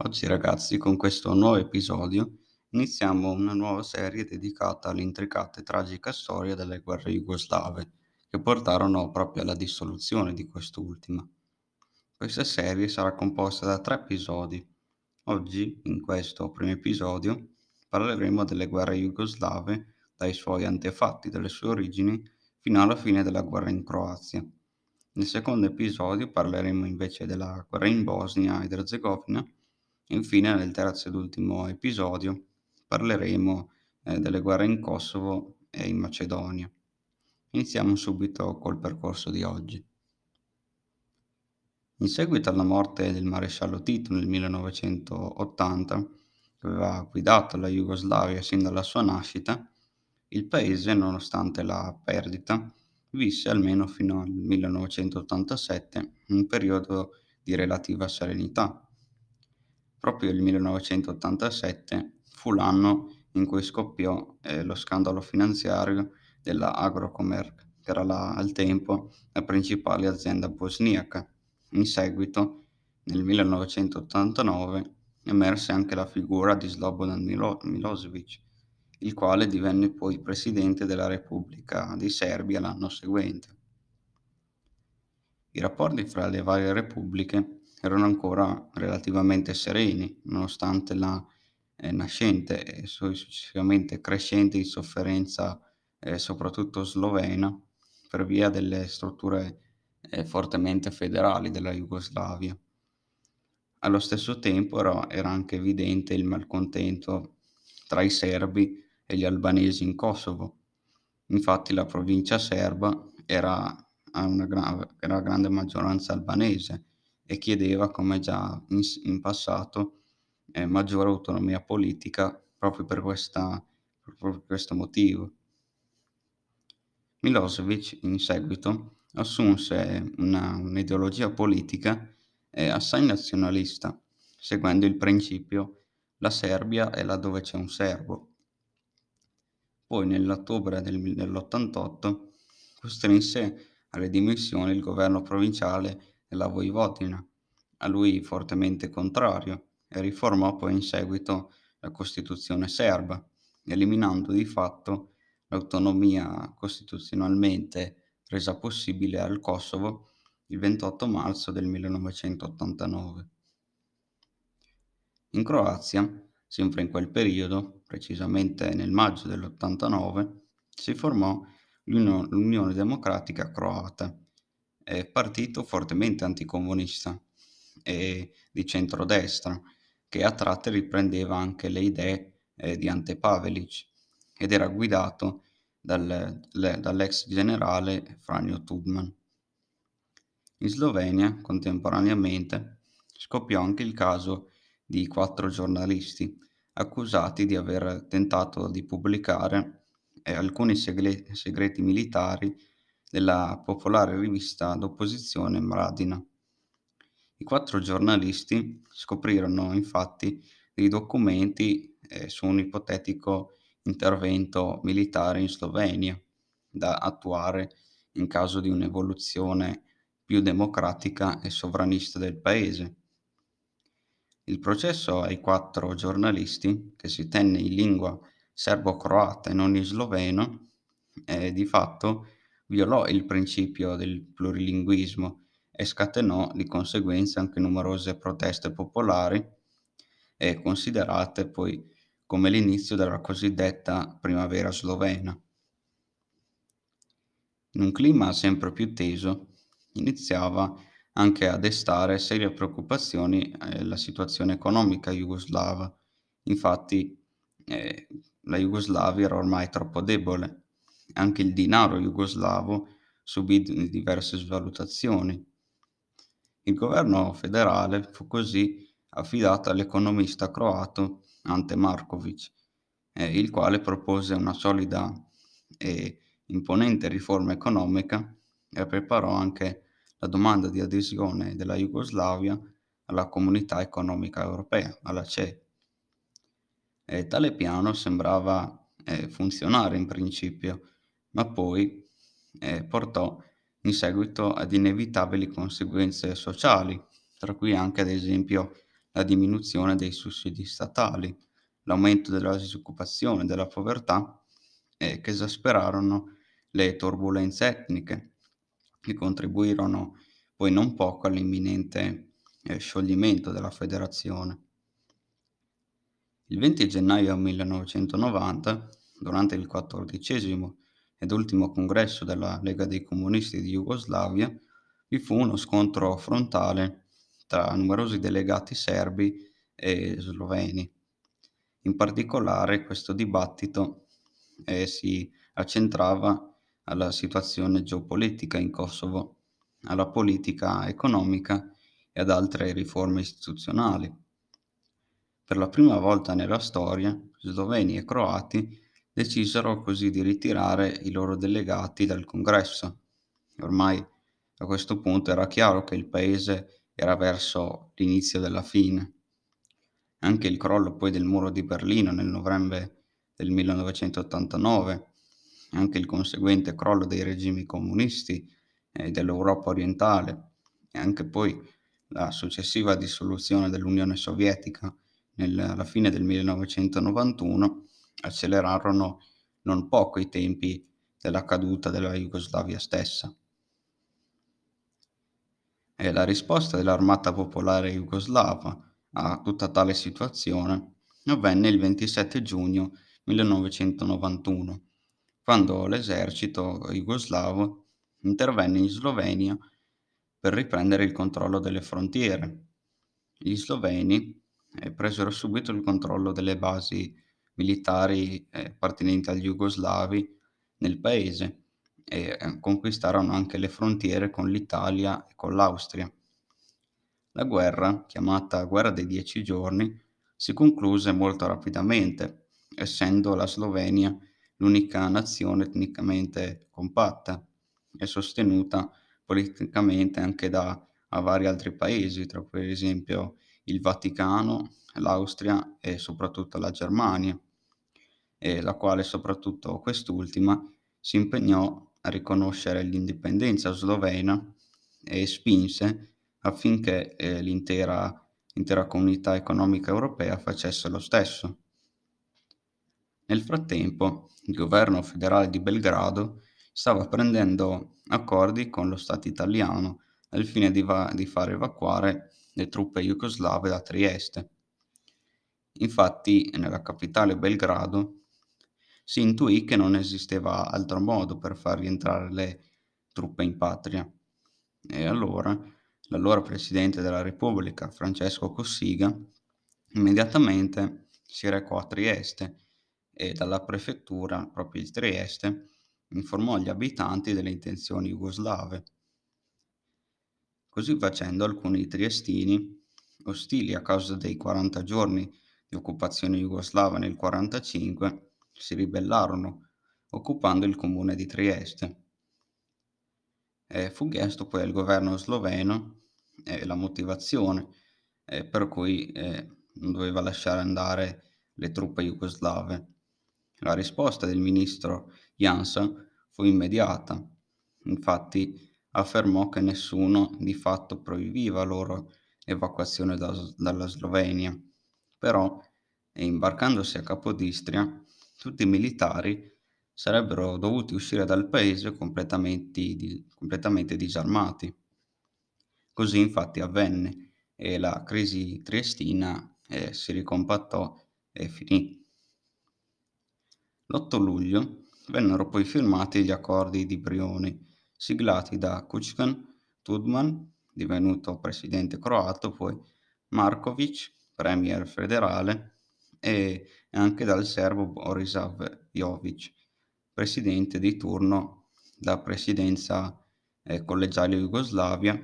Oggi ragazzi, con questo nuovo episodio, iniziamo una nuova serie dedicata all'intricata e tragica storia delle guerre jugoslave, che portarono proprio alla dissoluzione di quest'ultima. Questa serie sarà composta da tre episodi. Oggi, in questo primo episodio, parleremo delle guerre jugoslave dai suoi antefatti, dalle sue origini, fino alla fine della guerra in Croazia. Nel secondo episodio parleremo invece della guerra in Bosnia ed Erzegovina Infine, nel terzo ed ultimo episodio, parleremo eh, delle guerre in Kosovo e in Macedonia. Iniziamo subito col percorso di oggi. In seguito alla morte del maresciallo Tito nel 1980, che aveva guidato la Jugoslavia sin dalla sua nascita, il paese, nonostante la perdita, visse almeno fino al 1987 un periodo di relativa serenità Proprio il 1987 fu l'anno in cui scoppiò eh, lo scandalo finanziario della Agrocomerc, che era la, al tempo la principale azienda bosniaca. In seguito, nel 1989, emerse anche la figura di Slobodan Milo- Milosevic, il quale divenne poi presidente della Repubblica di Serbia l'anno seguente. I rapporti fra le varie repubbliche erano ancora relativamente sereni, nonostante la eh, nascente e successivamente crescente insofferenza, eh, soprattutto slovena, per via delle strutture eh, fortemente federali della Jugoslavia. Allo stesso tempo però era anche evidente il malcontento tra i serbi e gli albanesi in Kosovo. Infatti la provincia serba era a una, gra- era grande maggioranza albanese e chiedeva, come già in, in passato, eh, maggiore autonomia politica proprio per, questa, proprio per questo motivo. Milosevic in seguito assunse una, un'ideologia politica eh, assai nazionalista, seguendo il principio la Serbia è là dove c'è un serbo. Poi nell'ottobre del, dell'88 costrinse alle dimissioni il governo provinciale della Voivodina, a lui fortemente contrario, e riformò poi in seguito la Costituzione serba, eliminando di fatto l'autonomia costituzionalmente resa possibile al Kosovo il 28 marzo del 1989. In Croazia, sempre in quel periodo, precisamente nel maggio dell'89, si formò l'Unione Democratica Croata, eh, partito fortemente anticomunista e di centrodestra, che a tratti riprendeva anche le idee eh, di Ante Pavelic ed era guidato dal, le, dall'ex generale Franjo Tudman. In Slovenia, contemporaneamente, scoppiò anche il caso di quattro giornalisti accusati di aver tentato di pubblicare eh, alcuni segreti, segreti militari della popolare rivista d'opposizione Mradina. I quattro giornalisti scoprirono infatti dei documenti eh, su un ipotetico intervento militare in Slovenia da attuare in caso di un'evoluzione più democratica e sovranista del paese. Il processo ai quattro giornalisti, che si tenne in lingua serbo-croata e non in sloveno, eh, di fatto violò il principio del plurilinguismo e scatenò di conseguenza anche numerose proteste popolari e considerate poi come l'inizio della cosiddetta primavera slovena. In un clima sempre più teso, iniziava anche a destare serie preoccupazioni eh, la situazione economica jugoslava. Infatti eh, la Jugoslavia era ormai troppo debole anche il dinaro jugoslavo subì diverse svalutazioni. Il governo federale fu così affidato all'economista croato Ante Markovic, eh, il quale propose una solida e imponente riforma economica e preparò anche la domanda di adesione della Jugoslavia alla comunità economica europea, alla CE. E tale piano sembrava eh, funzionare in principio, ma poi eh, portò in seguito ad inevitabili conseguenze sociali, tra cui anche ad esempio la diminuzione dei sussidi statali, l'aumento della disoccupazione e della povertà, eh, che esasperarono le turbulenze etniche e contribuirono poi non poco all'imminente eh, scioglimento della federazione. Il 20 gennaio 1990, durante il quattordicesimo ed ultimo congresso della Lega dei Comunisti di Jugoslavia, vi fu uno scontro frontale tra numerosi delegati serbi e sloveni. In particolare questo dibattito eh, si accentrava alla situazione geopolitica in Kosovo, alla politica economica e ad altre riforme istituzionali. Per la prima volta nella storia, sloveni e croati decisero così di ritirare i loro delegati dal congresso. Ormai a questo punto era chiaro che il paese era verso l'inizio della fine. Anche il crollo poi del muro di Berlino nel novembre del 1989, anche il conseguente crollo dei regimi comunisti e dell'Europa orientale e anche poi la successiva dissoluzione dell'Unione Sovietica alla fine del 1991 accelerarono non poco i tempi della caduta della Jugoslavia stessa. E la risposta dell'Armata Popolare Jugoslava a tutta tale situazione avvenne il 27 giugno 1991, quando l'esercito jugoslavo intervenne in Slovenia per riprendere il controllo delle frontiere. Gli sloveni eh, presero subito il controllo delle basi militari eh, appartenenti agli jugoslavi nel paese e eh, conquistarono anche le frontiere con l'Italia e con l'Austria. La guerra, chiamata Guerra dei Dieci Giorni, si concluse molto rapidamente, essendo la Slovenia l'unica nazione etnicamente compatta e sostenuta politicamente anche da vari altri paesi, tra cui per esempio il Vaticano, l'Austria e soprattutto la Germania, e la quale soprattutto quest'ultima si impegnò a riconoscere l'indipendenza slovena e spinse affinché eh, l'intera, l'intera comunità economica europea facesse lo stesso. Nel frattempo, il governo federale di Belgrado stava prendendo accordi con lo Stato italiano al fine di, va- di far evacuare le truppe jugoslave da Trieste. Infatti, nella capitale Belgrado si intuì che non esisteva altro modo per far rientrare le truppe in patria. E allora l'allora presidente della Repubblica, Francesco Cossiga, immediatamente si recò a Trieste e dalla prefettura, proprio di Trieste, informò gli abitanti delle intenzioni jugoslave. Così facendo alcuni triestini, ostili a causa dei 40 giorni di occupazione jugoslava nel 1945, si ribellarono, occupando il comune di Trieste. E fu chiesto poi al governo sloveno eh, la motivazione eh, per cui eh, non doveva lasciare andare le truppe jugoslave. La risposta del ministro Jansa fu immediata. Infatti affermò che nessuno di fatto proibiva loro evacuazione da, dalla Slovenia, però imbarcandosi a Capodistria tutti i militari sarebbero dovuti uscire dal paese completamente, completamente disarmati. Così infatti avvenne e la crisi triestina eh, si ricompattò e finì. L'8 luglio vennero poi firmati gli accordi di Brioni, siglati da Kučkan, Tudman, divenuto presidente croato, poi Markovic, premier federale, e anche dal serbo Borisav Jovic, presidente di turno da presidenza eh, collegiale Jugoslavia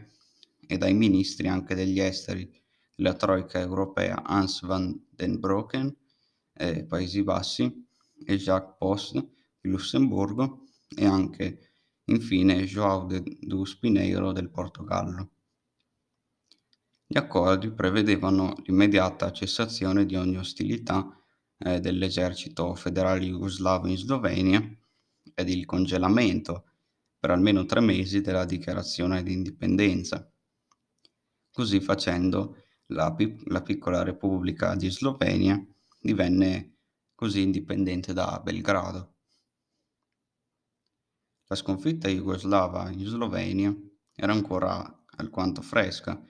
e dai ministri anche degli esteri della Troica europea Hans van den Broeken, eh, Paesi Bassi, e Jacques Post di Lussemburgo e anche infine João de, do Spineiro del Portogallo. Gli accordi prevedevano l'immediata cessazione di ogni ostilità eh, dell'esercito federale jugoslavo in Slovenia ed il congelamento per almeno tre mesi della dichiarazione di indipendenza. Così facendo, La, pic- la piccola Repubblica di Slovenia divenne così indipendente da Belgrado. La sconfitta jugoslava in Slovenia era ancora alquanto fresca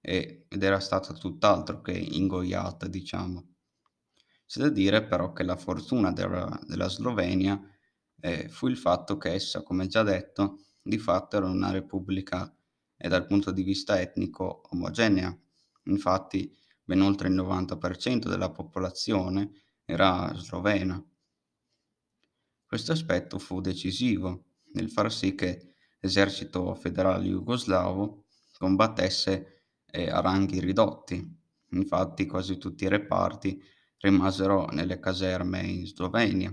ed era stata tutt'altro che ingoiata, diciamo. C'è da dire però che la fortuna della, della Slovenia eh, fu il fatto che essa, come già detto, di fatto era una repubblica e dal punto di vista etnico omogenea. Infatti, ben oltre il 90% della popolazione era slovena. Questo aspetto fu decisivo nel far sì che l'esercito federale jugoslavo combattesse eh, a ranghi ridotti. Infatti quasi tutti i reparti rimasero nelle caserme in Slovenia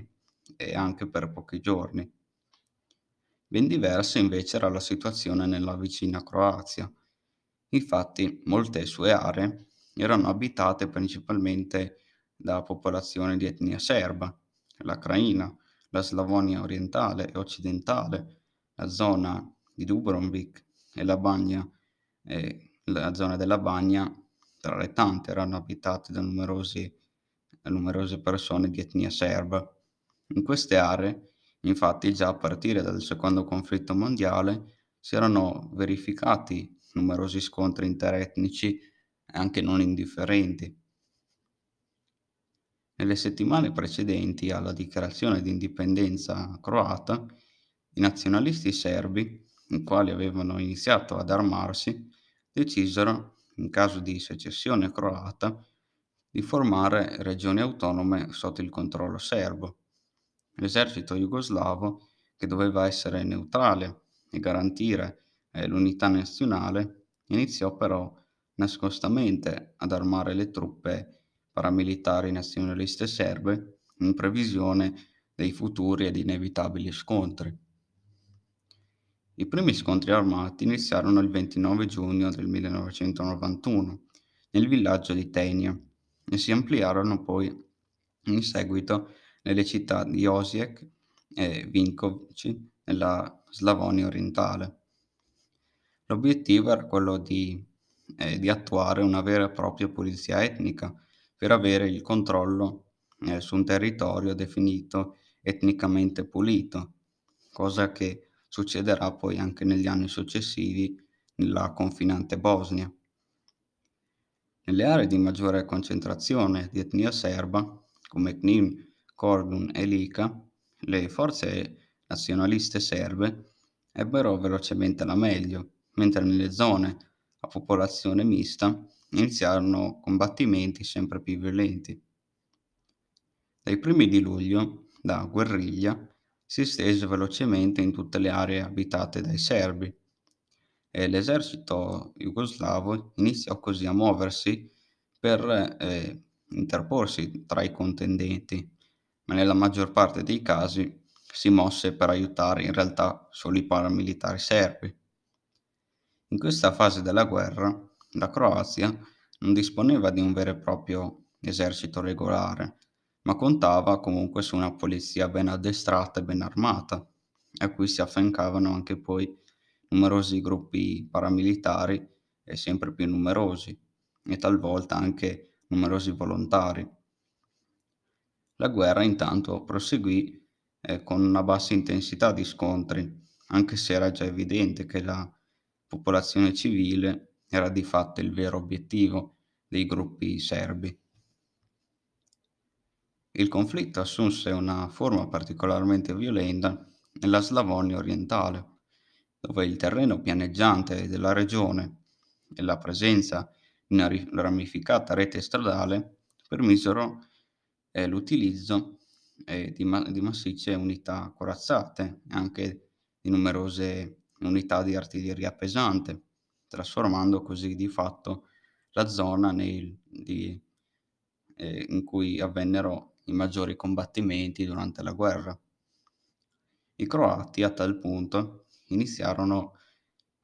e anche per pochi giorni. Ben diversa invece era la situazione nella vicina Croazia. Infatti molte sue aree erano abitate principalmente da popolazione di etnia serba, la Craina, la Slavonia orientale e occidentale, la zona di Dubrovnik e la Bagna, e la zona della Bagna, tra le tante, erano abitate da numerosi, da numerose persone di etnia serba. In queste aree, infatti, già a partire dal secondo conflitto mondiale si erano verificati numerosi scontri interetnici anche non indifferenti. Nelle settimane precedenti alla dichiarazione di indipendenza croata, i nazionalisti serbi, i quali avevano iniziato ad armarsi, decisero, in caso di secessione croata, di formare regioni autonome sotto il controllo serbo. L'esercito jugoslavo, che doveva essere neutrale e garantire eh, l'unità nazionale, iniziò però nascostamente ad armare le truppe paramilitari nazionaliste serbe in previsione dei futuri ed inevitabili scontri. I primi scontri armati iniziarono il 29 giugno del 1991 nel villaggio di Tenia e si ampliarono poi in seguito nelle città di Osijek e Vinkovci nella Slavonia orientale. L'obiettivo era quello di, eh, di attuare una vera e propria pulizia etnica per avere il controllo eh, su un territorio definito etnicamente pulito, cosa che succederà poi anche negli anni successivi nella confinante Bosnia. Nelle aree di maggiore concentrazione di etnia serba, come Knin, Kordun e Lika, le forze nazionaliste serbe ebbero velocemente la meglio, mentre nelle zone a popolazione mista iniziarono combattimenti sempre più violenti. Dai primi di luglio, la guerriglia si estese velocemente in tutte le aree abitate dai serbi e l'esercito jugoslavo iniziò così a muoversi per eh, interporsi tra i contendenti, ma nella maggior parte dei casi si mosse per aiutare in realtà solo i paramilitari serbi. In questa fase della guerra la Croazia non disponeva di un vero e proprio esercito regolare, ma contava comunque su una polizia ben addestrata e ben armata, a cui si affiancavano anche poi numerosi gruppi paramilitari e sempre più numerosi, e talvolta anche numerosi volontari. La guerra intanto proseguì eh, con una bassa intensità di scontri, anche se era già evidente che la popolazione civile era di fatto il vero obiettivo dei gruppi serbi. Il conflitto assunse una forma particolarmente violenta nella Slavonia orientale, dove il terreno pianeggiante della regione e la presenza di una ramificata rete stradale permisero eh, l'utilizzo eh, di, ma- di massicce unità corazzate e anche di numerose unità di artiglieria pesante, trasformando così di fatto la zona nei, di, eh, in cui avvennero i maggiori combattimenti durante la guerra. I croati a tal punto iniziarono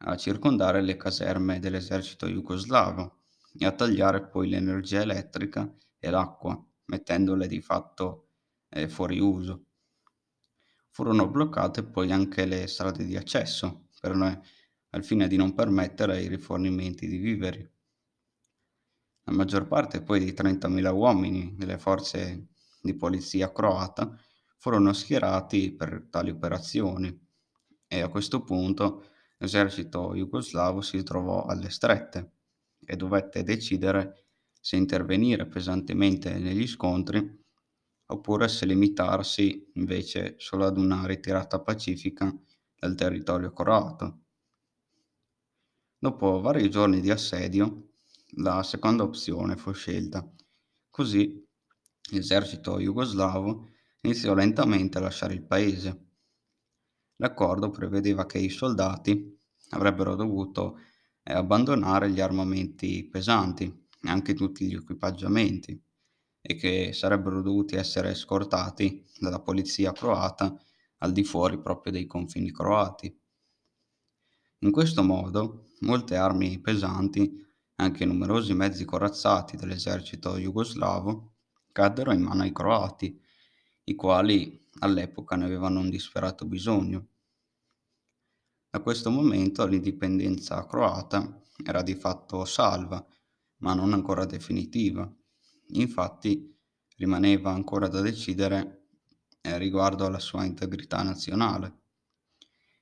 a circondare le caserme dell'esercito jugoslavo e a tagliare poi l'energia elettrica e l'acqua, mettendole di fatto eh, fuori uso. Furono bloccate poi anche le strade di accesso per, al fine di non permettere i rifornimenti di viveri. La maggior parte poi dei 30.000 uomini delle forze di polizia croata furono schierati per tali operazioni e a questo punto l'esercito jugoslavo si trovò alle strette e dovette decidere se intervenire pesantemente negli scontri oppure se limitarsi invece solo ad una ritirata pacifica dal territorio croato. Dopo vari giorni di assedio, la seconda opzione fu scelta. Così l'esercito jugoslavo iniziò lentamente a lasciare il paese. L'accordo prevedeva che i soldati avrebbero dovuto eh, abbandonare gli armamenti pesanti e anche tutti gli equipaggiamenti e che sarebbero dovuti essere scortati dalla polizia croata al di fuori proprio dei confini croati. In questo modo molte armi pesanti anche numerosi mezzi corazzati dell'esercito jugoslavo caddero in mano ai croati, i quali all'epoca ne avevano un disperato bisogno. Da questo momento l'indipendenza croata era di fatto salva, ma non ancora definitiva. Infatti rimaneva ancora da decidere eh, riguardo alla sua integrità nazionale.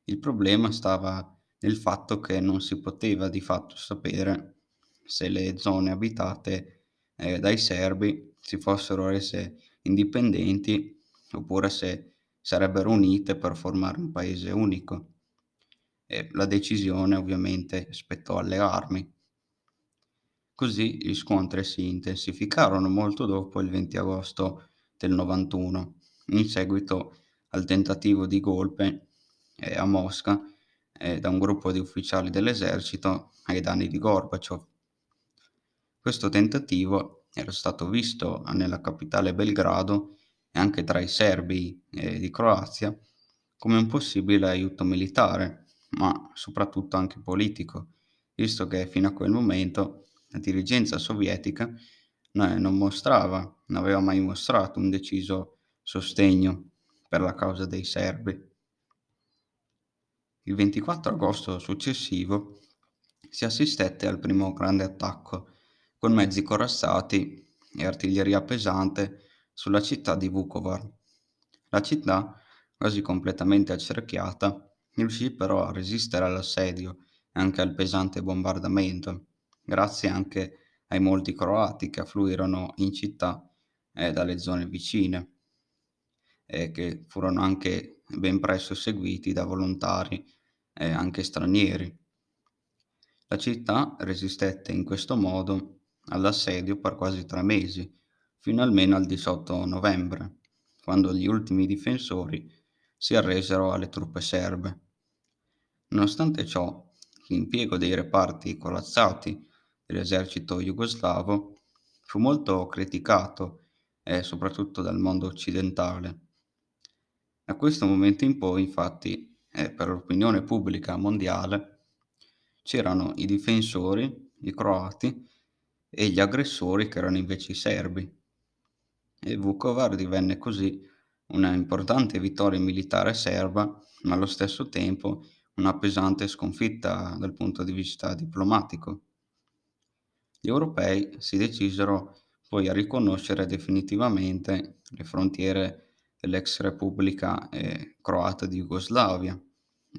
Il problema stava nel fatto che non si poteva di fatto sapere se le zone abitate eh, dai serbi si fossero rese indipendenti oppure se sarebbero unite per formare un paese unico. E la decisione ovviamente spettò alle armi. Così gli scontri si intensificarono molto dopo il 20 agosto del 91, in seguito al tentativo di golpe eh, a Mosca eh, da un gruppo di ufficiali dell'esercito ai danni di Gorbaciov. Questo tentativo era stato visto nella capitale Belgrado e anche tra i serbi eh, di Croazia come un possibile aiuto militare, ma soprattutto anche politico, visto che fino a quel momento la dirigenza sovietica non mostrava, non aveva mai mostrato un deciso sostegno per la causa dei serbi. Il 24 agosto successivo si assistette al primo grande attacco con mezzi corazzati e artiglieria pesante sulla città di Vukovar. La città, quasi completamente accerchiata, riuscì però a resistere all'assedio e anche al pesante bombardamento, grazie anche ai molti croati che affluirono in città e dalle zone vicine e che furono anche ben presto seguiti da volontari e anche stranieri. La città resistette in questo modo all'assedio per quasi tre mesi, fino almeno al 18 novembre, quando gli ultimi difensori si arresero alle truppe serbe. Nonostante ciò, l'impiego dei reparti corazzati dell'esercito jugoslavo fu molto criticato e soprattutto dal mondo occidentale. Da questo momento in poi, infatti, eh, per l'opinione pubblica mondiale, c'erano i difensori, i croati, e gli aggressori che erano invece i serbi. E Vukovar divenne così una importante vittoria militare serba, ma allo stesso tempo una pesante sconfitta dal punto di vista diplomatico. Gli europei si decisero poi a riconoscere definitivamente le frontiere dell'ex Repubblica eh, croata di Jugoslavia,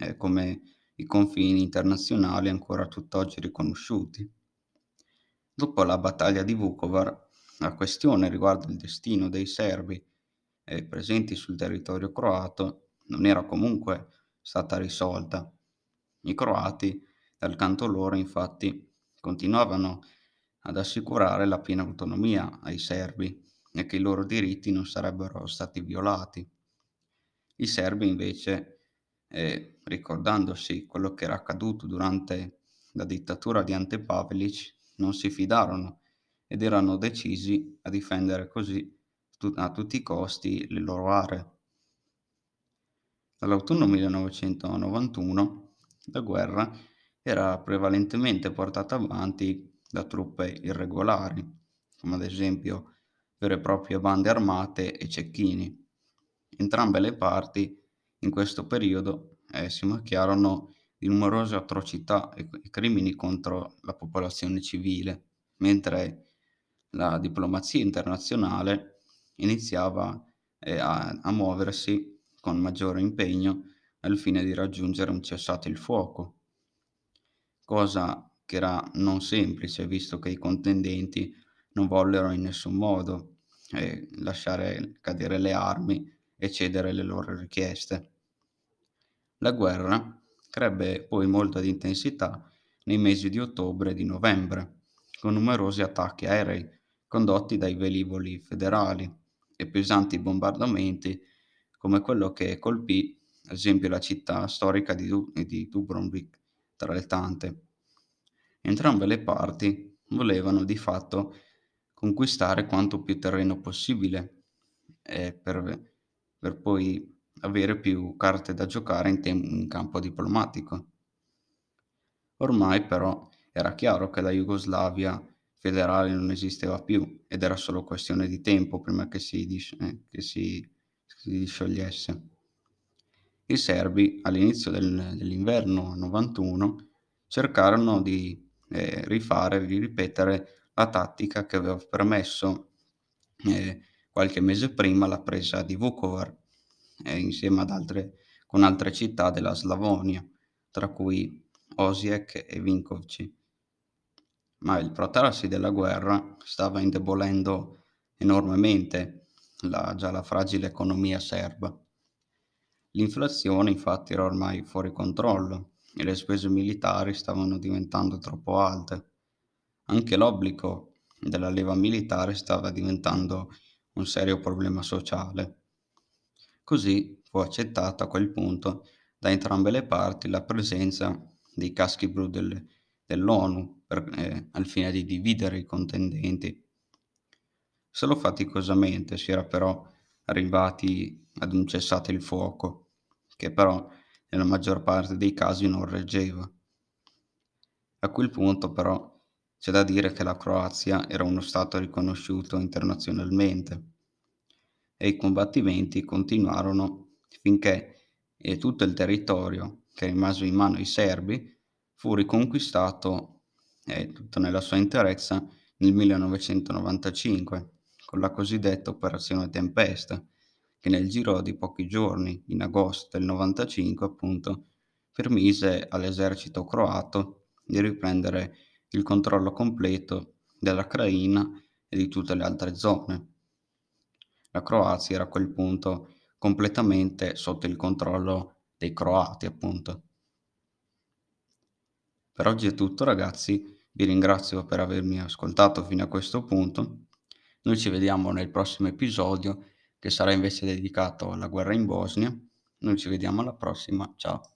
eh, come i confini internazionali ancora tutt'oggi riconosciuti. Dopo la battaglia di Vukovar, la questione riguardo il destino dei serbi eh, presenti sul territorio croato non era comunque stata risolta. I croati, dal canto loro, infatti, continuavano ad assicurare la piena autonomia ai serbi e che i loro diritti non sarebbero stati violati. I serbi invece, eh, ricordandosi quello che era accaduto durante la dittatura di Ante Pavelic, non si fidarono ed erano decisi a difendere così a tutti i costi le loro aree. Dall'autunno 1991 la guerra era prevalentemente portata avanti da truppe irregolari, come ad esempio vere e proprie bande armate e cecchini. Entrambe le parti in questo periodo eh, si macchiarono di numerose atrocità e crimini contro la popolazione civile, mentre la diplomazia internazionale iniziava, ehm, a a muoversi con maggiore impegno al fine di raggiungere un cessate il fuoco. Cosa che era non semplice, visto che i contendenti non vollero in nessun modo, ehm, lasciare cadere le armi e cedere le loro richieste. La guerra crebbe poi molta di intensità nei mesi di ottobre e di novembre, con numerosi attacchi aerei condotti dai velivoli federali e pesanti bombardamenti come quello che colpì, ad esempio, la città storica di Du di Dubrovnik tra le tante. Entrambe le parti volevano di fatto conquistare quanto più terreno possibile, ehm, per per poi avere più carte da giocare in tem in campo diplomatico. Ormai però era chiaro che la Jugoslavia federale non esisteva più ed era solo questione di tempo prima che si dis ehm, che si si sciogliesse. I serbi all'inizio del dell'inverno 91 cercarono di, ehm, rifare, di ripetere la tattica che aveva permesso, ehm, qualche mese prima la presa di Vukovar, ehm, insieme ad altre con altre città della Slavonia, tra cui Osijek e Vinkovci. Ma il protrarsi della guerra stava indebolendo enormemente la già la fragile economia serba. L'inflazione infatti era ormai fuori controllo e le spese militari stavano diventando troppo alte. Anche l'obbligo della leva militare stava diventando un serio problema sociale. Così fu accettata a quel punto da entrambe le parti la presenza dei caschi blu del dell'ONU per ehm, al fine di dividere i contendenti. Solo faticosamente si era però arrivati ad un cessate il fuoco, che però nella maggior parte dei casi non reggeva. A quel punto però c'è da dire che la Croazia era uno stato riconosciuto internazionalmente e i combattimenti continuarono finché, ehm, tutto il territorio che rimase in mano ai serbi fu riconquistato, ehm, tutto nella sua interezza nel 1995 con la cosiddetta operazione Tempesta, che nel giro di pochi giorni, in agosto del 95 appunto, permise all'esercito croato di riprendere il controllo completo della Craina e di tutte le altre zone. La Croazia era a quel punto completamente sotto il controllo dei croati, appunto. Per oggi è tutto ragazzi, vi ringrazio per avermi ascoltato fino a questo punto. Noi ci vediamo nel prossimo episodio che sarà invece dedicato alla guerra in Bosnia. Noi ci vediamo alla prossima, ciao.